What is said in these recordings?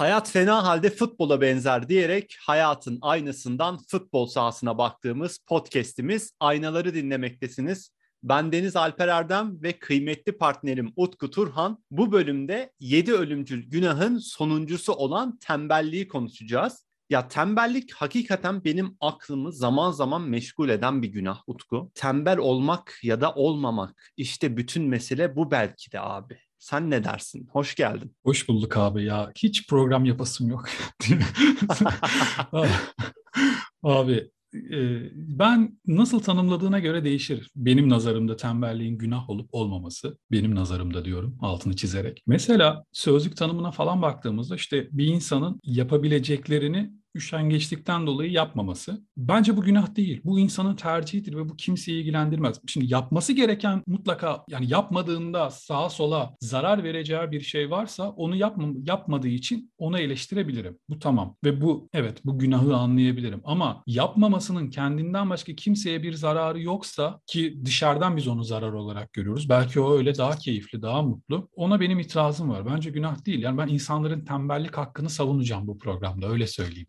Hayat fena halde futbola benzer diyerek hayatın aynasından futbol sahasına baktığımız podcast'imiz Aynaları dinlemektesiniz. Ben Deniz Alper Erdem ve kıymetli partnerim Utku Turhan bu bölümde 7 ölümcül günahın sonuncusu olan tembelliği konuşacağız. Ya tembellik hakikaten benim aklımı zaman zaman meşgul eden bir günah Utku. Tembel olmak ya da olmamak işte bütün mesele bu belki de abi. Sen ne dersin? Hoş geldin. Hoş bulduk abi ya. Hiç program yapasım yok. abi e, ben nasıl tanımladığına göre değişir. Benim nazarımda tembelliğin günah olup olmaması, benim nazarımda diyorum altını çizerek. Mesela sözlük tanımına falan baktığımızda işte bir insanın yapabileceklerini üşengeçlikten dolayı yapmaması. Bence bu günah değil. Bu insanın tercihidir ve bu kimseyi ilgilendirmez. Şimdi yapması gereken mutlaka yani yapmadığında sağa sola zarar vereceği bir şey varsa onu yapma, yapmadığı için onu eleştirebilirim. Bu tamam. Ve bu evet bu günahı anlayabilirim. Ama yapmamasının kendinden başka kimseye bir zararı yoksa ki dışarıdan biz onu zarar olarak görüyoruz. Belki o öyle daha keyifli, daha mutlu. Ona benim itirazım var. Bence günah değil. Yani ben insanların tembellik hakkını savunacağım bu programda. Öyle söyleyeyim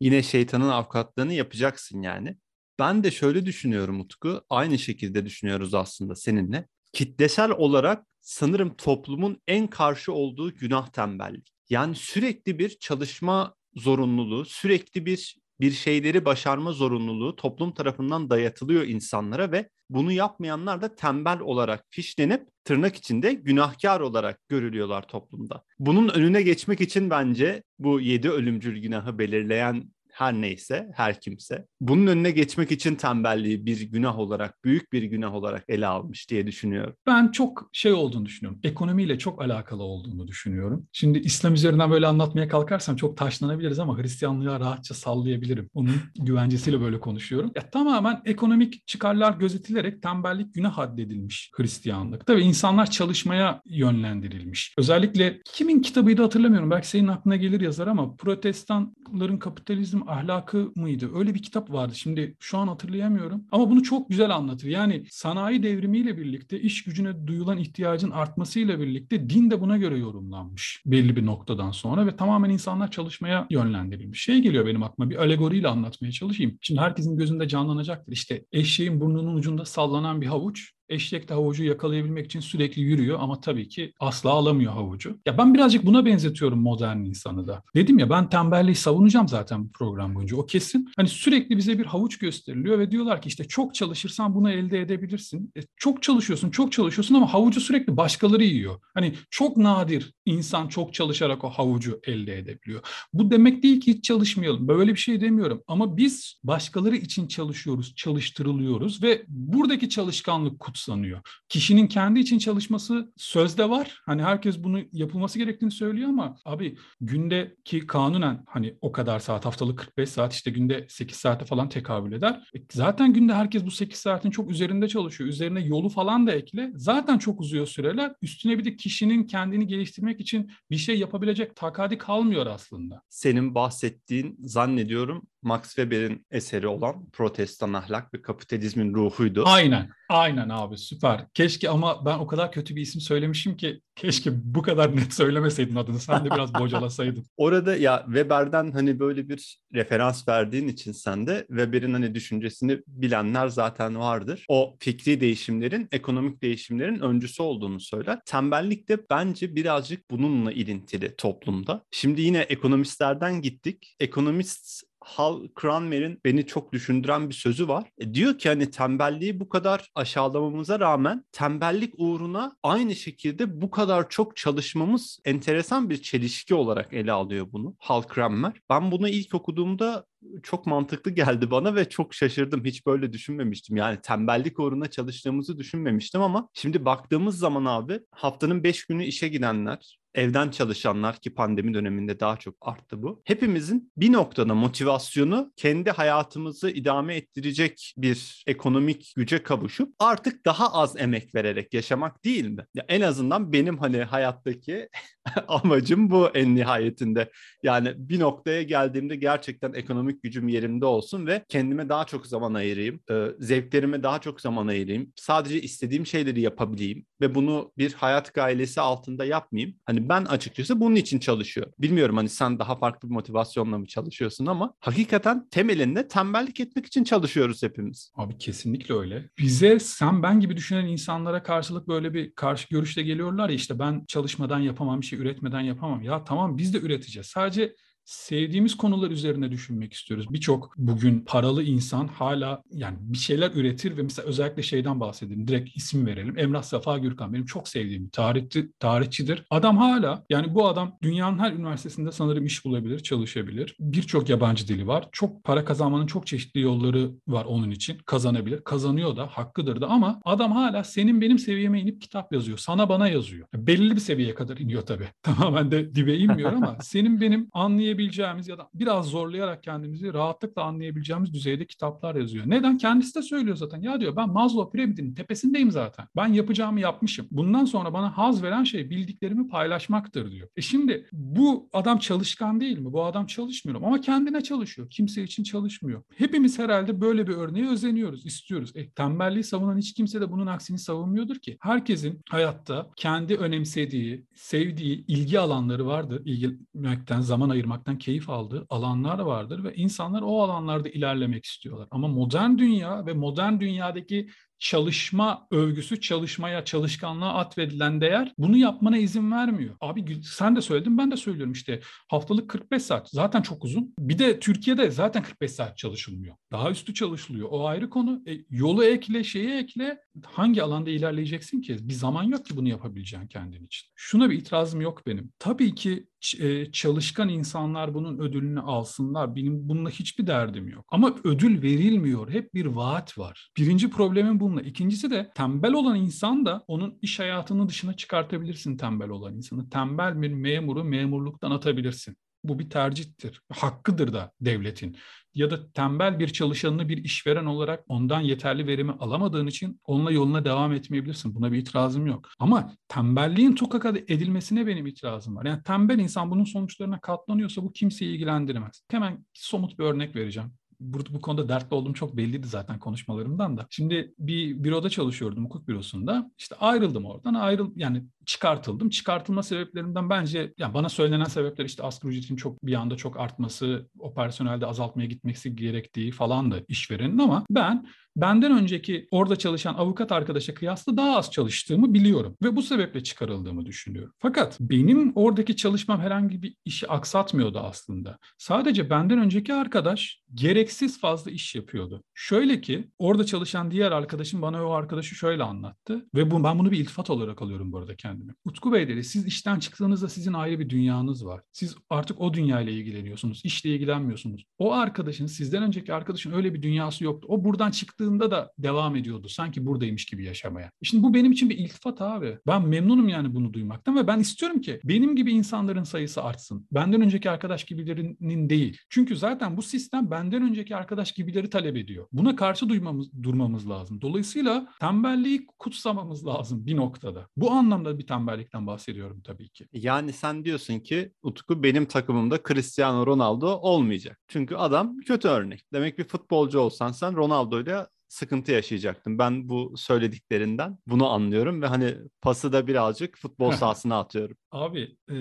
yine şeytanın avukatlığını yapacaksın yani. Ben de şöyle düşünüyorum Utku. Aynı şekilde düşünüyoruz aslında seninle. Kitlesel olarak sanırım toplumun en karşı olduğu günah tembellik. Yani sürekli bir çalışma zorunluluğu, sürekli bir bir şeyleri başarma zorunluluğu toplum tarafından dayatılıyor insanlara ve bunu yapmayanlar da tembel olarak fişlenip tırnak içinde günahkar olarak görülüyorlar toplumda. Bunun önüne geçmek için bence bu yedi ölümcül günahı belirleyen her neyse, her kimse bunun önüne geçmek için tembelliği bir günah olarak, büyük bir günah olarak ele almış diye düşünüyorum. Ben çok şey olduğunu düşünüyorum. Ekonomiyle çok alakalı olduğunu düşünüyorum. Şimdi İslam üzerinden böyle anlatmaya kalkarsam çok taşlanabiliriz ama Hristiyanlığa rahatça sallayabilirim. Onun güvencesiyle böyle konuşuyorum. Ya tamamen ekonomik çıkarlar gözetilerek tembellik günah addedilmiş Hristiyanlıkta ve insanlar çalışmaya yönlendirilmiş. Özellikle kimin kitabıydı hatırlamıyorum. Belki senin aklına gelir yazar ama protestanların kapitalizm ahlakı mıydı? Öyle bir kitap vardı. Şimdi şu an hatırlayamıyorum. Ama bunu çok güzel anlatır. Yani sanayi devrimiyle birlikte iş gücüne duyulan ihtiyacın artmasıyla birlikte din de buna göre yorumlanmış belli bir noktadan sonra ve tamamen insanlar çalışmaya yönlendirilmiş. Şey geliyor benim aklıma bir alegoriyle anlatmaya çalışayım. Şimdi herkesin gözünde canlanacaktır. İşte eşeğin burnunun ucunda sallanan bir havuç Eşek de havucu yakalayabilmek için sürekli yürüyor ama tabii ki asla alamıyor havucu. Ya ben birazcık buna benzetiyorum modern insanı da. Dedim ya ben tembelliği savunacağım zaten bu program boyunca. O kesin. Hani sürekli bize bir havuç gösteriliyor ve diyorlar ki işte çok çalışırsan bunu elde edebilirsin. E, çok çalışıyorsun, çok çalışıyorsun ama havucu sürekli başkaları yiyor. Hani çok nadir insan çok çalışarak o havucu elde edebiliyor. Bu demek değil ki hiç çalışmayalım. Böyle bir şey demiyorum. Ama biz başkaları için çalışıyoruz, çalıştırılıyoruz ve buradaki çalışkanlık kutsanıyor. Kişinin kendi için çalışması sözde var. Hani herkes bunu yapılması gerektiğini söylüyor ama abi gündeki kanunen hani o kadar saat haftalık 45 saat işte günde 8 saate falan tekabül eder. E zaten günde herkes bu 8 saatin çok üzerinde çalışıyor. Üzerine yolu falan da ekle. Zaten çok uzuyor süreler. Üstüne bir de kişinin kendini geliştirmek için bir şey yapabilecek takadi kalmıyor aslında. Senin bahsettiğin zannediyorum Max Weber'in eseri olan Protestan Ahlak ve Kapitalizmin Ruhuydu. Aynen. Aynen abi süper. Keşke ama ben o kadar kötü bir isim söylemişim ki keşke bu kadar net söylemeseydin adını. Sen de biraz bocalasaydın. Orada ya Weber'den hani böyle bir referans verdiğin için sen de Weber'in hani düşüncesini bilenler zaten vardır. O fikri değişimlerin, ekonomik değişimlerin öncüsü olduğunu söyler. Tembellik de bence birazcık bununla ilintili toplumda. Şimdi yine ekonomistlerden gittik. Ekonomist Hal Cranmer'in beni çok düşündüren bir sözü var. E, diyor ki hani tembelliği bu kadar aşağılamamıza rağmen tembellik uğruna aynı şekilde bu kadar çok çalışmamız enteresan bir çelişki olarak ele alıyor bunu Hal Cranmer. Ben bunu ilk okuduğumda çok mantıklı geldi bana ve çok şaşırdım. Hiç böyle düşünmemiştim. Yani tembellik uğruna çalıştığımızı düşünmemiştim ama şimdi baktığımız zaman abi haftanın 5 günü işe gidenler, evden çalışanlar ki pandemi döneminde daha çok arttı bu. Hepimizin bir noktada motivasyonu kendi hayatımızı idame ettirecek bir ekonomik güce kavuşup artık daha az emek vererek yaşamak değil mi? Ya en azından benim hani hayattaki amacım bu en nihayetinde. Yani bir noktaya geldiğimde gerçekten ekonomik ekonomik gücüm yerimde olsun ve kendime daha çok zaman ayırayım. E, zevklerime daha çok zaman ayırayım. Sadece istediğim şeyleri yapabileyim ve bunu bir hayat gailesi altında yapmayayım. Hani ben açıkçası bunun için çalışıyorum. Bilmiyorum hani sen daha farklı bir motivasyonla mı çalışıyorsun ama hakikaten temelinde tembellik etmek için çalışıyoruz hepimiz. Abi kesinlikle öyle. Bize sen ben gibi düşünen insanlara karşılık böyle bir karşı görüşle geliyorlar ya işte ben çalışmadan yapamam, bir şey üretmeden yapamam. Ya tamam biz de üreteceğiz. Sadece sevdiğimiz konular üzerine düşünmek istiyoruz. Birçok bugün paralı insan hala yani bir şeyler üretir ve mesela özellikle şeyden bahsedelim. Direkt isim verelim. Emrah Safa Gürkan benim çok sevdiğim bir tarihçi, tarihçidir. Adam hala yani bu adam dünyanın her üniversitesinde sanırım iş bulabilir, çalışabilir. Birçok yabancı dili var. Çok para kazanmanın çok çeşitli yolları var onun için. Kazanabilir. Kazanıyor da hakkıdır da ama adam hala senin benim seviyeme inip kitap yazıyor. Sana bana yazıyor. Belli bir seviyeye kadar iniyor tabii. Tamamen de dibe inmiyor ama senin benim anlayabildiğim anlayabileceğimiz ya da biraz zorlayarak kendimizi rahatlıkla anlayabileceğimiz düzeyde kitaplar yazıyor. Neden? Kendisi de söylüyor zaten. Ya diyor ben Maslow piramidinin tepesindeyim zaten. Ben yapacağımı yapmışım. Bundan sonra bana haz veren şey bildiklerimi paylaşmaktır diyor. E şimdi bu adam çalışkan değil mi? Bu adam çalışmıyor ama kendine çalışıyor. Kimse için çalışmıyor. Hepimiz herhalde böyle bir örneğe özeniyoruz, istiyoruz. E, tembelliği savunan hiç kimse de bunun aksini savunmuyordur ki. Herkesin hayatta kendi önemsediği, sevdiği ilgi alanları vardır. İlgilenmekten, zaman ayırmak yapmaktan keyif aldığı alanlar vardır ve insanlar o alanlarda ilerlemek istiyorlar. Ama modern dünya ve modern dünyadaki çalışma övgüsü, çalışmaya, çalışkanlığa atfedilen değer bunu yapmana izin vermiyor. Abi sen de söyledin ben de söylüyorum işte haftalık 45 saat zaten çok uzun. Bir de Türkiye'de zaten 45 saat çalışılmıyor. Daha üstü çalışılıyor. O ayrı konu. E, yolu ekle, şeyi ekle. Hangi alanda ilerleyeceksin ki? Bir zaman yok ki bunu yapabileceğin kendin için. Şuna bir itirazım yok benim. Tabii ki e, çalışkan insanlar bunun ödülünü alsınlar. Benim bununla hiçbir derdim yok. Ama ödül verilmiyor. Hep bir vaat var. Birinci problemin bununla. İkincisi de tembel olan insan da onun iş hayatının dışına çıkartabilirsin tembel olan insanı. Tembel bir memuru memurluktan atabilirsin. Bu bir tercihtir. Hakkıdır da devletin. Ya da tembel bir çalışanını bir işveren olarak ondan yeterli verimi alamadığın için onunla yoluna devam etmeyebilirsin. Buna bir itirazım yok. Ama tembelliğin tukaka edilmesine benim itirazım var. Yani tembel insan bunun sonuçlarına katlanıyorsa bu kimseyi ilgilendirmez. Hemen somut bir örnek vereceğim burada bu konuda dertli olduğum çok belliydi zaten konuşmalarımdan da. Şimdi bir büroda çalışıyordum hukuk bürosunda. İşte ayrıldım oradan. Ayrıl yani çıkartıldım. Çıkartılma sebeplerinden bence yani bana söylenen sebepler işte asgari ücretin çok bir anda çok artması, o personelde azaltmaya gitmesi gerektiği falan da işverenin ama ben benden önceki orada çalışan avukat arkadaşa kıyasla daha az çalıştığımı biliyorum ve bu sebeple çıkarıldığımı düşünüyorum. Fakat benim oradaki çalışmam herhangi bir işi aksatmıyordu aslında. Sadece benden önceki arkadaş gereksiz fazla iş yapıyordu. Şöyle ki orada çalışan diğer arkadaşım bana o arkadaşı şöyle anlattı ve bu, ben bunu bir iltifat olarak alıyorum bu arada kendime. Utku Bey dedi siz işten çıktığınızda sizin ayrı bir dünyanız var. Siz artık o dünyayla ilgileniyorsunuz. İşle ilgilenmiyorsunuz. O arkadaşın sizden önceki arkadaşın öyle bir dünyası yoktu. O buradan çıktı çıktığında da devam ediyordu. Sanki buradaymış gibi yaşamaya. Şimdi bu benim için bir iltifat abi. Ben memnunum yani bunu duymaktan ve ben istiyorum ki benim gibi insanların sayısı artsın. Benden önceki arkadaş gibilerinin değil. Çünkü zaten bu sistem benden önceki arkadaş gibileri talep ediyor. Buna karşı duymamız, durmamız lazım. Dolayısıyla tembelliği kutsamamız lazım bir noktada. Bu anlamda bir tembellikten bahsediyorum tabii ki. Yani sen diyorsun ki Utku benim takımımda Cristiano Ronaldo olmayacak. Çünkü adam kötü örnek. Demek bir futbolcu olsan sen Ronaldo'yla sıkıntı yaşayacaktım. Ben bu söylediklerinden bunu anlıyorum ve hani pası da birazcık futbol sahasına atıyorum. Abi e,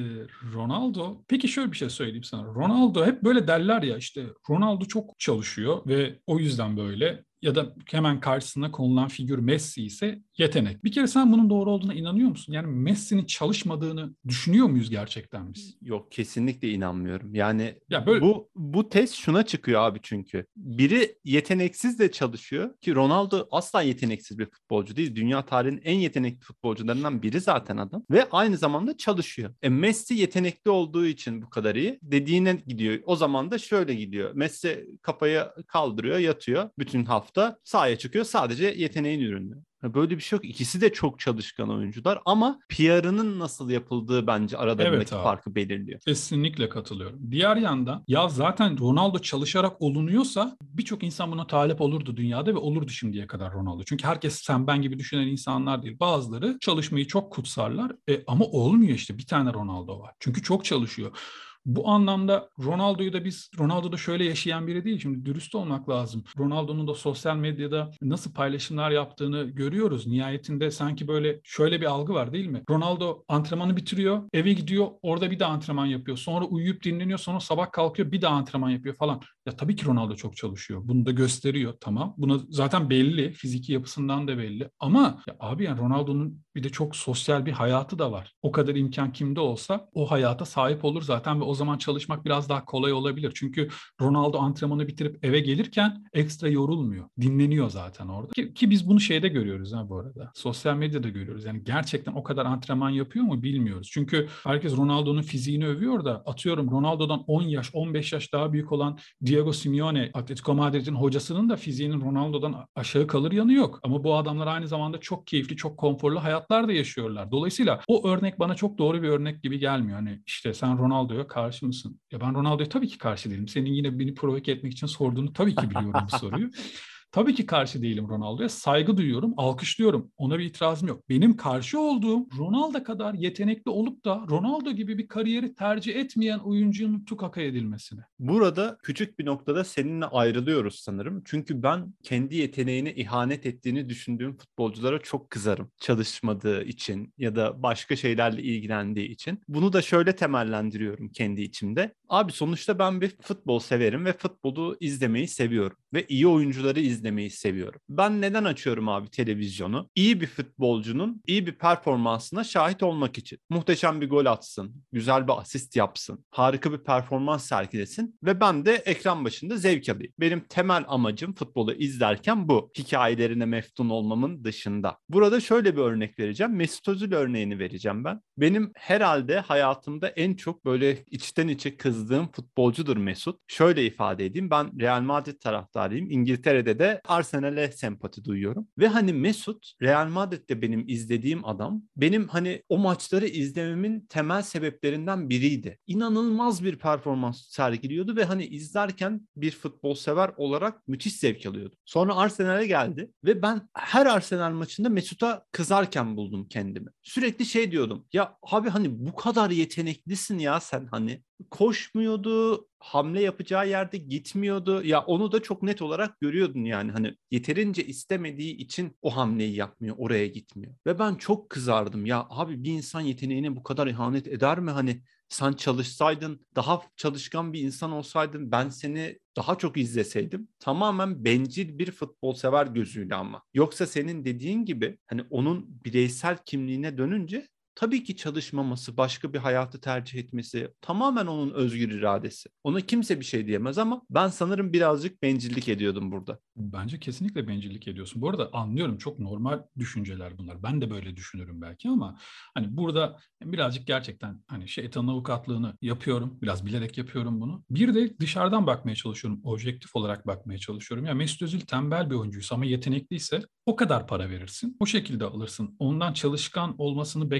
Ronaldo peki şöyle bir şey söyleyeyim sana. Ronaldo hep böyle derler ya işte Ronaldo çok çalışıyor ve o yüzden böyle ya da hemen karşısına konulan figür Messi ise yetenek. Bir kere sen bunun doğru olduğuna inanıyor musun? Yani Messi'nin çalışmadığını düşünüyor muyuz gerçekten biz? Yok kesinlikle inanmıyorum. Yani ya böyle... bu bu test şuna çıkıyor abi çünkü. Biri yeteneksiz de çalışıyor ki Ronaldo asla yeteneksiz bir futbolcu değil. Dünya tarihinin en yetenekli futbolcularından biri zaten adam ve aynı zamanda çalışıyor. E Messi yetenekli olduğu için bu kadar iyi. Dediğine gidiyor. O zaman da şöyle gidiyor. Messi kafayı kaldırıyor, yatıyor bütün hafta hafta sahaya çıkıyor sadece yeteneğin ürünü. Böyle bir şey yok. İkisi de çok çalışkan oyuncular ama PR'ının nasıl yapıldığı bence aralarındaki evet farkı belirliyor. Kesinlikle katılıyorum. Diğer yandan ya zaten Ronaldo çalışarak olunuyorsa birçok insan buna talep olurdu dünyada ve olurdu şimdiye kadar Ronaldo. Çünkü herkes sen ben gibi düşünen insanlar değil. Bazıları çalışmayı çok kutsarlar e, ama olmuyor işte bir tane Ronaldo var. Çünkü çok çalışıyor. Bu anlamda Ronaldo'yu da biz, Ronaldo da şöyle yaşayan biri değil. Şimdi dürüst olmak lazım. Ronaldo'nun da sosyal medyada nasıl paylaşımlar yaptığını görüyoruz. Nihayetinde sanki böyle şöyle bir algı var değil mi? Ronaldo antrenmanı bitiriyor, eve gidiyor, orada bir de antrenman yapıyor. Sonra uyuyup dinleniyor, sonra sabah kalkıyor, bir de antrenman yapıyor falan. Ya tabii ki Ronaldo çok çalışıyor. Bunu da gösteriyor tamam. Buna zaten belli, fiziki yapısından da belli. Ama ya abi yani Ronaldo'nun bir de çok sosyal bir hayatı da var. O kadar imkan kimde olsa o hayata sahip olur zaten ve o zaman çalışmak biraz daha kolay olabilir. Çünkü Ronaldo antrenmanı bitirip eve gelirken ekstra yorulmuyor. Dinleniyor zaten orada. Ki, ki biz bunu şeyde görüyoruz ha bu arada. Sosyal medyada görüyoruz. Yani gerçekten o kadar antrenman yapıyor mu bilmiyoruz. Çünkü herkes Ronaldo'nun fiziğini övüyor da atıyorum Ronaldo'dan 10 yaş 15 yaş daha büyük olan Diego Simeone Atletico Madrid'in hocasının da fiziğinin Ronaldo'dan aşağı kalır yanı yok. Ama bu adamlar aynı zamanda çok keyifli, çok konforlu hayatlar da yaşıyorlar. Dolayısıyla o örnek bana çok doğru bir örnek gibi gelmiyor. Hani işte sen Ronaldo'ya karşı mısın? Ya ben Ronaldo'ya tabii ki karşı değilim. Senin yine beni provoke etmek için sorduğunu tabii ki biliyorum bu soruyu. Tabii ki karşı değilim Ronaldo'ya. Saygı duyuyorum, alkışlıyorum. Ona bir itirazım yok. Benim karşı olduğum Ronaldo kadar yetenekli olup da Ronaldo gibi bir kariyeri tercih etmeyen oyuncunun tukaka edilmesine. Burada küçük bir noktada seninle ayrılıyoruz sanırım. Çünkü ben kendi yeteneğine ihanet ettiğini düşündüğüm futbolculara çok kızarım. Çalışmadığı için ya da başka şeylerle ilgilendiği için. Bunu da şöyle temellendiriyorum kendi içimde. Abi sonuçta ben bir futbol severim ve futbolu izlemeyi seviyorum. Ve iyi oyuncuları izlemeyi izlemeyi seviyorum. Ben neden açıyorum abi televizyonu? İyi bir futbolcunun iyi bir performansına şahit olmak için. Muhteşem bir gol atsın, güzel bir asist yapsın, harika bir performans sergilesin ve ben de ekran başında zevk alayım. Benim temel amacım futbolu izlerken bu. Hikayelerine meftun olmamın dışında. Burada şöyle bir örnek vereceğim. Mesut Özil örneğini vereceğim ben. Benim herhalde hayatımda en çok böyle içten içe kızdığım futbolcudur Mesut. Şöyle ifade edeyim. Ben Real Madrid taraftarıyım. İngiltere'de de Arsenal'e sempati duyuyorum. Ve hani Mesut Real Madrid'de benim izlediğim adam benim hani o maçları izlememin temel sebeplerinden biriydi. İnanılmaz bir performans sergiliyordu ve hani izlerken bir futbol sever olarak müthiş zevk alıyordu. Sonra Arsenal'e geldi ve ben her Arsenal maçında Mesut'a kızarken buldum kendimi. Sürekli şey diyordum. Ya abi hani bu kadar yeteneklisin ya sen hani koşmuyordu, hamle yapacağı yerde gitmiyordu. Ya onu da çok net olarak görüyordun yani hani yeterince istemediği için o hamleyi yapmıyor, oraya gitmiyor. Ve ben çok kızardım. Ya abi bir insan yeteneğine bu kadar ihanet eder mi? Hani sen çalışsaydın, daha çalışkan bir insan olsaydın ben seni daha çok izleseydim tamamen bencil bir futbol sever gözüyle ama. Yoksa senin dediğin gibi hani onun bireysel kimliğine dönünce tabii ki çalışmaması, başka bir hayatı tercih etmesi tamamen onun özgür iradesi. Ona kimse bir şey diyemez ama ben sanırım birazcık bencillik ediyordum burada. Bence kesinlikle bencillik ediyorsun. Bu arada anlıyorum çok normal düşünceler bunlar. Ben de böyle düşünürüm belki ama hani burada birazcık gerçekten hani şeytanın avukatlığını yapıyorum. Biraz bilerek yapıyorum bunu. Bir de dışarıdan bakmaya çalışıyorum. Objektif olarak bakmaya çalışıyorum. Ya Mesut Özil tembel bir oyuncuysa ama yetenekliyse o kadar para verirsin. O şekilde alırsın. Ondan çalışkan olmasını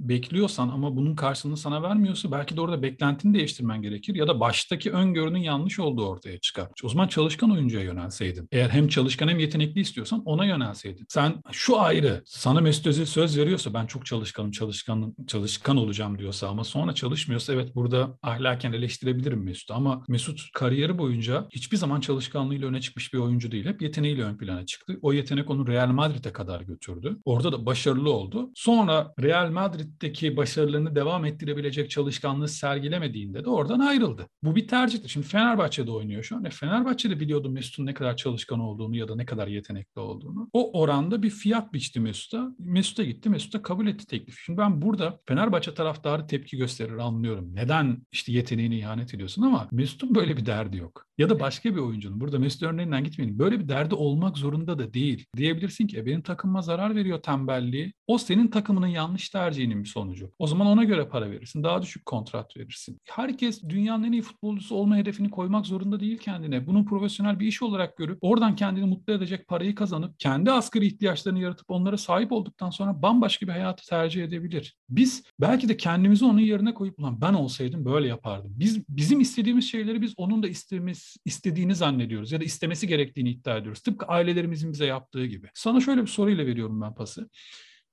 bekle bekliyorsan ama bunun karşılığını sana vermiyorsa belki de orada beklentini değiştirmen gerekir ya da baştaki öngörünün yanlış olduğu ortaya çıkar. O zaman çalışkan oyuncuya yönelseydin. Eğer hem çalışkan hem yetenekli istiyorsan ona yönelseydin. Sen şu ayrı sana Mesut Özil söz veriyorsa ben çok çalışkanım, çalışkan, çalışkan olacağım diyorsa ama sonra çalışmıyorsa evet burada ahlaken eleştirebilirim Mesut'u ama Mesut kariyeri boyunca hiçbir zaman çalışkanlığıyla öne çıkmış bir oyuncu değil. Hep yeteneğiyle ön plana çıktı. O yetenek onu Real Madrid'e kadar götürdü. Orada da başarılı oldu. Sonra Real Madrid'deki başarılarını devam ettirebilecek çalışkanlığı sergilemediğinde de oradan ayrıldı. Bu bir tercihti. Şimdi Fenerbahçe'de oynuyor şu an. E Fenerbahçe'de biliyordu Mesut'un ne kadar çalışkan olduğunu ya da ne kadar yetenekli olduğunu. O oranda bir fiyat biçti Mesut'a. Mesut'a gitti. Mesut'a kabul etti teklif. Şimdi ben burada Fenerbahçe taraftarı tepki gösterir anlıyorum. Neden işte yeteneğini ihanet ediyorsun ama Mesut'un böyle bir derdi yok. Ya da başka bir oyuncunun. Burada Mesut örneğinden gitmeyin. Böyle bir derdi olmak zorunda da değil. Diyebilirsin ki e, benim takımıma zarar veriyor tembelliği. O senin takımının yanlış tercihinin bir sonucu. O zaman ona göre para verirsin. Daha düşük kontrat verirsin. Herkes dünyanın en iyi futbolcusu olma hedefini koymak zorunda değil kendine. Bunu profesyonel bir iş olarak görüp oradan kendini mutlu edecek parayı kazanıp kendi asgari ihtiyaçlarını yaratıp onlara sahip olduktan sonra bambaşka bir hayatı tercih edebilir. Biz belki de kendimizi onun yerine koyup ulan ben olsaydım böyle yapardım. Biz bizim istediğimiz şeyleri biz onun da istediğimiz istediğini zannediyoruz ya da istemesi gerektiğini iddia ediyoruz. Tıpkı ailelerimizin bize yaptığı gibi. Sana şöyle bir soruyla veriyorum ben pası.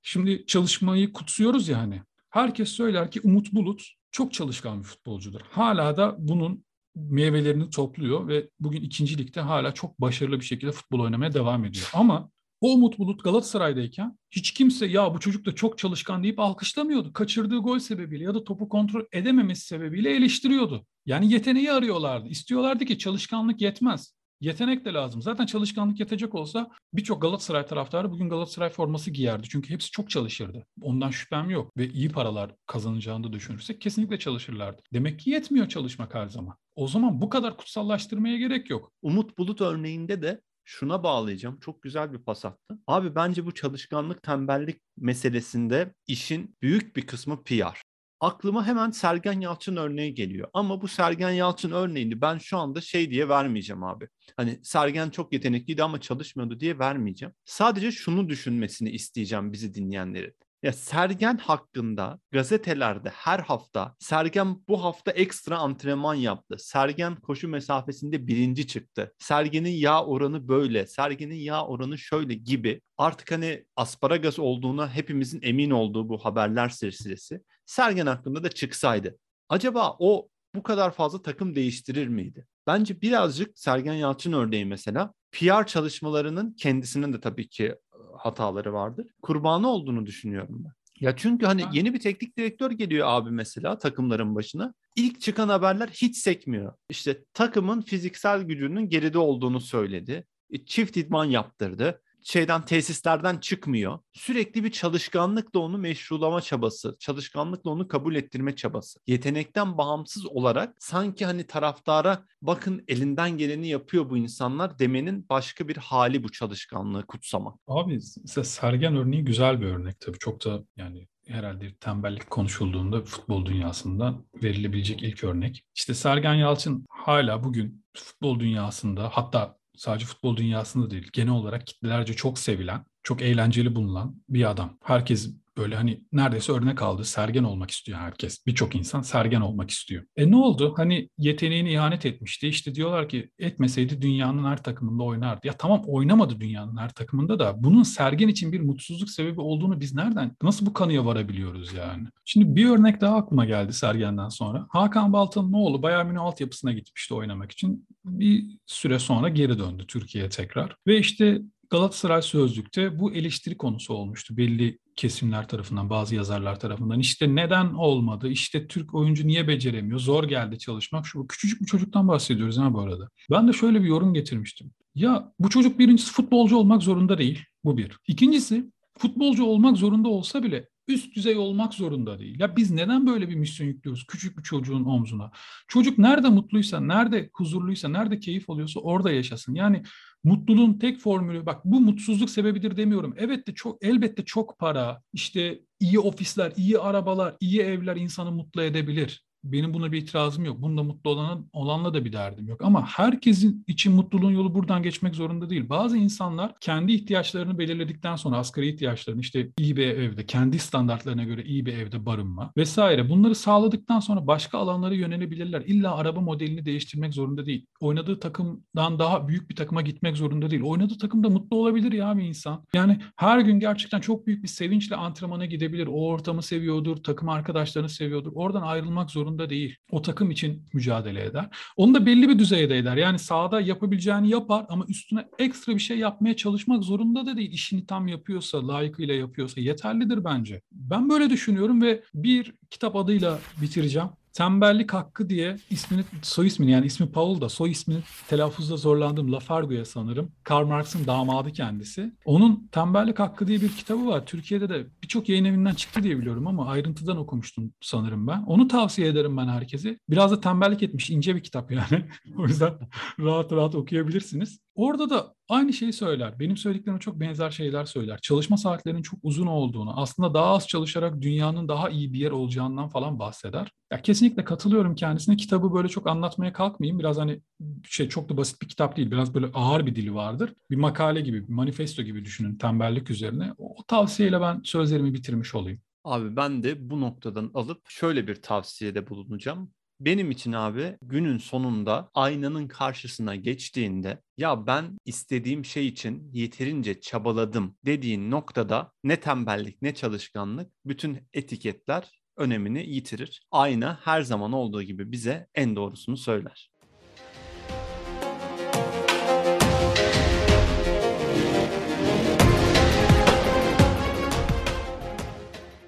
Şimdi çalışmayı kutsuyoruz ya hani. Herkes söyler ki Umut Bulut çok çalışkan bir futbolcudur. Hala da bunun meyvelerini topluyor ve bugün ikinci ligde hala çok başarılı bir şekilde futbol oynamaya devam ediyor. Ama o Umut Bulut Galatasaray'dayken hiç kimse ya bu çocuk da çok çalışkan deyip alkışlamıyordu. Kaçırdığı gol sebebiyle ya da topu kontrol edememesi sebebiyle eleştiriyordu. Yani yeteneği arıyorlardı. İstiyorlardı ki çalışkanlık yetmez. Yetenek de lazım. Zaten çalışkanlık yetecek olsa birçok Galatasaray taraftarı bugün Galatasaray forması giyerdi. Çünkü hepsi çok çalışırdı. Ondan şüphem yok. Ve iyi paralar kazanacağını da düşünürsek kesinlikle çalışırlardı. Demek ki yetmiyor çalışmak her zaman. O zaman bu kadar kutsallaştırmaya gerek yok. Umut Bulut örneğinde de şuna bağlayacağım. Çok güzel bir pas attı. Abi bence bu çalışkanlık tembellik meselesinde işin büyük bir kısmı PR. Aklıma hemen Sergen Yalçın örneği geliyor. Ama bu Sergen Yalçın örneğini ben şu anda şey diye vermeyeceğim abi. Hani Sergen çok yetenekliydi ama çalışmıyordu diye vermeyeceğim. Sadece şunu düşünmesini isteyeceğim bizi dinleyenlerin. Ya Sergen hakkında gazetelerde her hafta Sergen bu hafta ekstra antrenman yaptı. Sergen koşu mesafesinde birinci çıktı. Sergen'in yağ oranı böyle. Sergen'in yağ oranı şöyle gibi. Artık hani asparagas olduğuna hepimizin emin olduğu bu haberler silsilesi Sergen hakkında da çıksaydı. Acaba o bu kadar fazla takım değiştirir miydi? Bence birazcık Sergen Yalçın örneği mesela PR çalışmalarının kendisinin de tabii ki hataları vardır. Kurbanı olduğunu düşünüyorum ben. Ya çünkü hani yeni bir teknik direktör geliyor abi mesela takımların başına. İlk çıkan haberler hiç sekmiyor. İşte takımın fiziksel gücünün geride olduğunu söyledi. E, çift idman yaptırdı şeyden tesislerden çıkmıyor. Sürekli bir çalışkanlıkla onu meşrulama çabası, çalışkanlıkla onu kabul ettirme çabası. Yetenekten bağımsız olarak sanki hani taraftara bakın elinden geleni yapıyor bu insanlar demenin başka bir hali bu çalışkanlığı kutsamak. Abi mesela Sergen örneği güzel bir örnek tabii. Çok da yani herhalde tembellik konuşulduğunda futbol dünyasında verilebilecek ilk örnek. İşte Sergen Yalçın hala bugün futbol dünyasında hatta sadece futbol dünyasında değil genel olarak kitlelerce çok sevilen, çok eğlenceli bulunan bir adam. Herkes böyle hani neredeyse örnek aldı. Sergen olmak istiyor herkes. Birçok insan sergen olmak istiyor. E ne oldu? Hani yeteneğini ihanet etmişti. İşte diyorlar ki etmeseydi dünyanın her takımında oynardı. Ya tamam oynamadı dünyanın her takımında da bunun sergen için bir mutsuzluk sebebi olduğunu biz nereden, nasıl bu kanıya varabiliyoruz yani? Şimdi bir örnek daha aklıma geldi Sergen'den sonra. Hakan Baltan'ın oğlu Bayern Münih altyapısına gitmişti oynamak için. Bir süre sonra geri döndü Türkiye'ye tekrar. Ve işte Galatasaray Sözlük'te bu eleştiri konusu olmuştu belli kesimler tarafından, bazı yazarlar tarafından. İşte neden olmadı, işte Türk oyuncu niye beceremiyor, zor geldi çalışmak. Şu küçücük bir çocuktan bahsediyoruz ha bu arada. Ben de şöyle bir yorum getirmiştim. Ya bu çocuk birincisi futbolcu olmak zorunda değil, bu bir. İkincisi futbolcu olmak zorunda olsa bile üst düzey olmak zorunda değil. Ya biz neden böyle bir misyon yüklüyoruz küçük bir çocuğun omzuna? Çocuk nerede mutluysa, nerede huzurluysa, nerede keyif oluyorsa orada yaşasın. Yani mutluluğun tek formülü bak bu mutsuzluk sebebidir demiyorum. Evet de çok elbette çok para, işte iyi ofisler, iyi arabalar, iyi evler insanı mutlu edebilir. Benim buna bir itirazım yok. Bunda mutlu olanın, olanla da bir derdim yok. Ama herkesin için mutluluğun yolu buradan geçmek zorunda değil. Bazı insanlar kendi ihtiyaçlarını belirledikten sonra asgari ihtiyaçlarını işte iyi bir evde, kendi standartlarına göre iyi bir evde barınma vesaire bunları sağladıktan sonra başka alanlara yönelebilirler. İlla araba modelini değiştirmek zorunda değil. Oynadığı takımdan daha büyük bir takıma gitmek zorunda değil. Oynadığı takımda mutlu olabilir ya bir insan. Yani her gün gerçekten çok büyük bir sevinçle antrenmana gidebilir. O ortamı seviyordur, takım arkadaşlarını seviyordur. Oradan ayrılmak zorunda zorunda değil. O takım için mücadele eder. Onu da belli bir düzeyde eder. Yani sahada yapabileceğini yapar ama üstüne ekstra bir şey yapmaya çalışmak zorunda da değil. İşini tam yapıyorsa, layıkıyla yapıyorsa yeterlidir bence. Ben böyle düşünüyorum ve bir kitap adıyla bitireceğim. Tembellik Hakkı diye ismini, soy ismini yani ismi Paul da soy ismini telaffuzda zorlandığım Lafargue'ya sanırım. Karl Marx'ın damadı kendisi. Onun Tembellik Hakkı diye bir kitabı var. Türkiye'de de birçok yayın evinden çıktı diye biliyorum ama ayrıntıdan okumuştum sanırım ben. Onu tavsiye ederim ben herkese. Biraz da tembellik etmiş ince bir kitap yani. o yüzden rahat rahat okuyabilirsiniz. Orada da aynı şeyi söyler. Benim söylediklerime çok benzer şeyler söyler. Çalışma saatlerinin çok uzun olduğunu, aslında daha az çalışarak dünyanın daha iyi bir yer olacağından falan bahseder. Ya kesinlikle katılıyorum kendisine. Kitabı böyle çok anlatmaya kalkmayayım. Biraz hani şey çok da basit bir kitap değil. Biraz böyle ağır bir dili vardır. Bir makale gibi, bir manifesto gibi düşünün tembellik üzerine. O, tavsiyeyle ben sözlerimi bitirmiş olayım. Abi ben de bu noktadan alıp şöyle bir tavsiyede bulunacağım. Benim için abi günün sonunda aynanın karşısına geçtiğinde ya ben istediğim şey için yeterince çabaladım dediğin noktada ne tembellik ne çalışkanlık bütün etiketler önemini yitirir. Ayna her zaman olduğu gibi bize en doğrusunu söyler.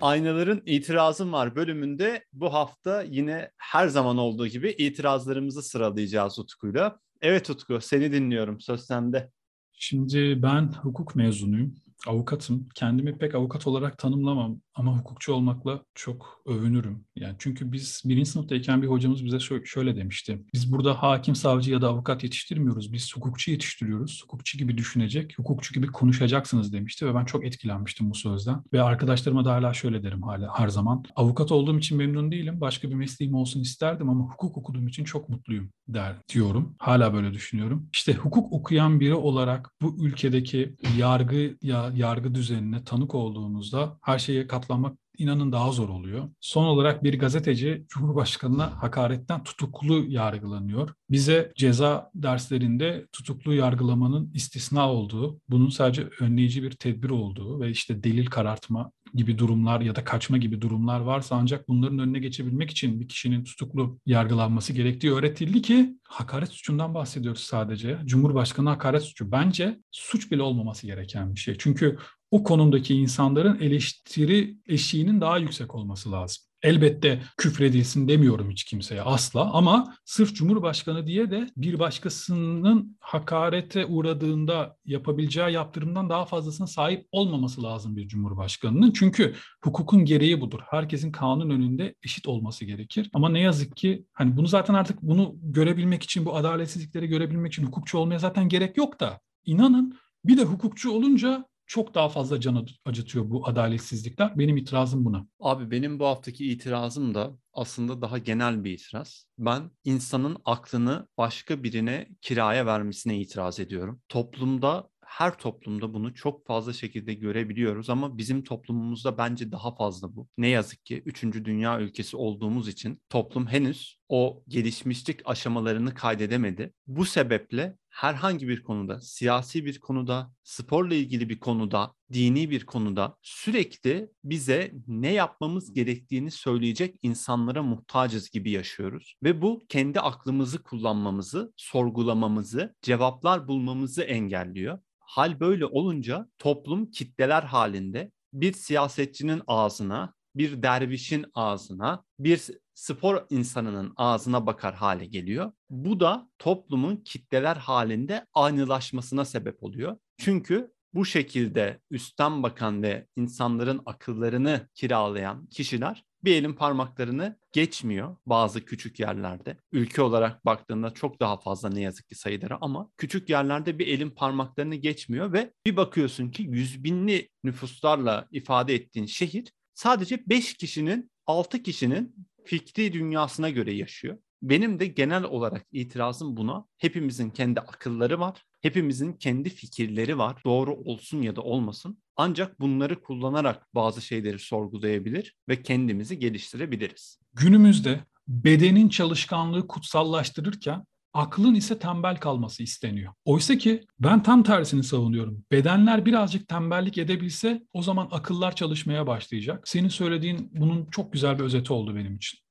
Aynaların itirazım var bölümünde bu hafta yine her zaman olduğu gibi itirazlarımızı sıralayacağız Utku'yla. Evet Utku seni dinliyorum söz sende. Şimdi ben hukuk mezunuyum avukatım. Kendimi pek avukat olarak tanımlamam ama hukukçu olmakla çok övünürüm. Yani çünkü biz birinci sınıftayken bir hocamız bize şöyle demişti. Biz burada hakim, savcı ya da avukat yetiştirmiyoruz. Biz hukukçu yetiştiriyoruz. Hukukçu gibi düşünecek, hukukçu gibi konuşacaksınız demişti ve ben çok etkilenmiştim bu sözden. Ve arkadaşlarıma da hala şöyle derim hala her zaman. Avukat olduğum için memnun değilim. Başka bir mesleğim olsun isterdim ama hukuk okuduğum için çok mutluyum der diyorum. Hala böyle düşünüyorum. İşte hukuk okuyan biri olarak bu ülkedeki yargı ya yargı düzenine tanık olduğunuzda her şeye katlanmak inanın daha zor oluyor. Son olarak bir gazeteci Cumhurbaşkanı'na hakaretten tutuklu yargılanıyor. Bize ceza derslerinde tutuklu yargılamanın istisna olduğu, bunun sadece önleyici bir tedbir olduğu ve işte delil karartma gibi durumlar ya da kaçma gibi durumlar varsa ancak bunların önüne geçebilmek için bir kişinin tutuklu yargılanması gerektiği öğretildi ki hakaret suçundan bahsediyoruz sadece. Cumhurbaşkanı hakaret suçu bence suç bile olmaması gereken bir şey. Çünkü o konumdaki insanların eleştiri eşiğinin daha yüksek olması lazım. Elbette küfredilsin demiyorum hiç kimseye asla ama sırf Cumhurbaşkanı diye de bir başkasının hakarete uğradığında yapabileceği yaptırımdan daha fazlasına sahip olmaması lazım bir Cumhurbaşkanının. Çünkü hukukun gereği budur. Herkesin kanun önünde eşit olması gerekir. Ama ne yazık ki hani bunu zaten artık bunu görebilmek için bu adaletsizlikleri görebilmek için hukukçu olmaya zaten gerek yok da inanın bir de hukukçu olunca çok daha fazla can acıtıyor bu adaletsizlikler. Benim itirazım buna. Abi benim bu haftaki itirazım da aslında daha genel bir itiraz. Ben insanın aklını başka birine kiraya vermesine itiraz ediyorum. Toplumda her toplumda bunu çok fazla şekilde görebiliyoruz ama bizim toplumumuzda bence daha fazla bu. Ne yazık ki 3. dünya ülkesi olduğumuz için toplum henüz o gelişmişlik aşamalarını kaydedemedi. Bu sebeple herhangi bir konuda, siyasi bir konuda, sporla ilgili bir konuda, dini bir konuda sürekli bize ne yapmamız gerektiğini söyleyecek insanlara muhtacız gibi yaşıyoruz. Ve bu kendi aklımızı kullanmamızı, sorgulamamızı, cevaplar bulmamızı engelliyor. Hal böyle olunca toplum kitleler halinde bir siyasetçinin ağzına, bir dervişin ağzına, bir spor insanının ağzına bakar hale geliyor. Bu da toplumun kitleler halinde aynılaşmasına sebep oluyor. Çünkü bu şekilde üstten bakan ve insanların akıllarını kiralayan kişiler bir elin parmaklarını geçmiyor bazı küçük yerlerde. Ülke olarak baktığında çok daha fazla ne yazık ki sayıları ama küçük yerlerde bir elin parmaklarını geçmiyor ve bir bakıyorsun ki yüz binli nüfuslarla ifade ettiğin şehir sadece 5 kişinin 6 kişinin fikri dünyasına göre yaşıyor. Benim de genel olarak itirazım buna. Hepimizin kendi akılları var. Hepimizin kendi fikirleri var. Doğru olsun ya da olmasın. Ancak bunları kullanarak bazı şeyleri sorgulayabilir ve kendimizi geliştirebiliriz. Günümüzde bedenin çalışkanlığı kutsallaştırırken aklın ise tembel kalması isteniyor. Oysa ki ben tam tersini savunuyorum. Bedenler birazcık tembellik edebilse o zaman akıllar çalışmaya başlayacak. Senin söylediğin bunun çok güzel bir özeti oldu benim için.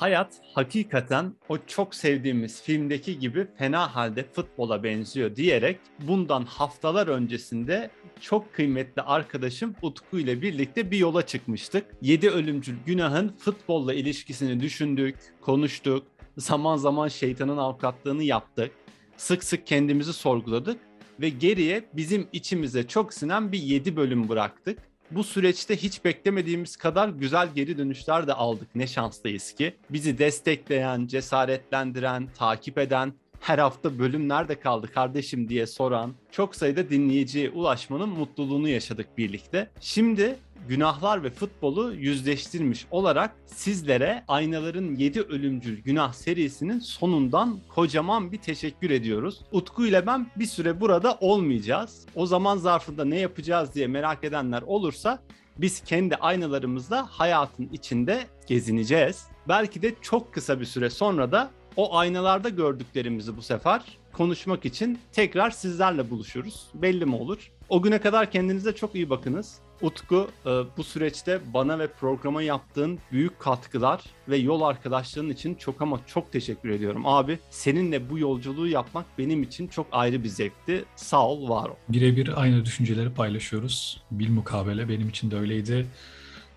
Hayat hakikaten o çok sevdiğimiz filmdeki gibi fena halde futbola benziyor diyerek bundan haftalar öncesinde çok kıymetli arkadaşım Utku ile birlikte bir yola çıkmıştık. Yedi ölümcül günahın futbolla ilişkisini düşündük, konuştuk, zaman zaman şeytanın avukatlığını yaptık. Sık sık kendimizi sorguladık ve geriye bizim içimize çok sinen bir yedi bölüm bıraktık bu süreçte hiç beklemediğimiz kadar güzel geri dönüşler de aldık. Ne şanslıyız ki. Bizi destekleyen, cesaretlendiren, takip eden, her hafta bölüm nerede kaldı kardeşim diye soran çok sayıda dinleyiciye ulaşmanın mutluluğunu yaşadık birlikte. Şimdi günahlar ve futbolu yüzleştirmiş olarak sizlere Aynaların 7 Ölümcül Günah serisinin sonundan kocaman bir teşekkür ediyoruz. Utku ile ben bir süre burada olmayacağız. O zaman zarfında ne yapacağız diye merak edenler olursa biz kendi aynalarımızla hayatın içinde gezineceğiz. Belki de çok kısa bir süre sonra da o aynalarda gördüklerimizi bu sefer konuşmak için tekrar sizlerle buluşuruz. Belli mi olur? O güne kadar kendinize çok iyi bakınız. Utku e, bu süreçte bana ve programa yaptığın büyük katkılar ve yol arkadaşlığın için çok ama çok teşekkür ediyorum. Abi seninle bu yolculuğu yapmak benim için çok ayrı bir zevkti. Sağ ol, var ol. Birebir aynı düşünceleri paylaşıyoruz. Bilmukabele benim için de öyleydi.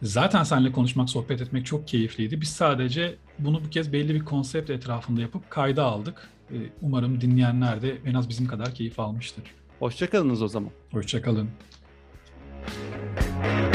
Zaten seninle konuşmak, sohbet etmek çok keyifliydi. Biz sadece bunu bu kez belli bir konsept etrafında yapıp kayda aldık. Ee, umarım dinleyenler de en az bizim kadar keyif almıştır. Hoşçakalınız o zaman. Hoşçakalın. Müzik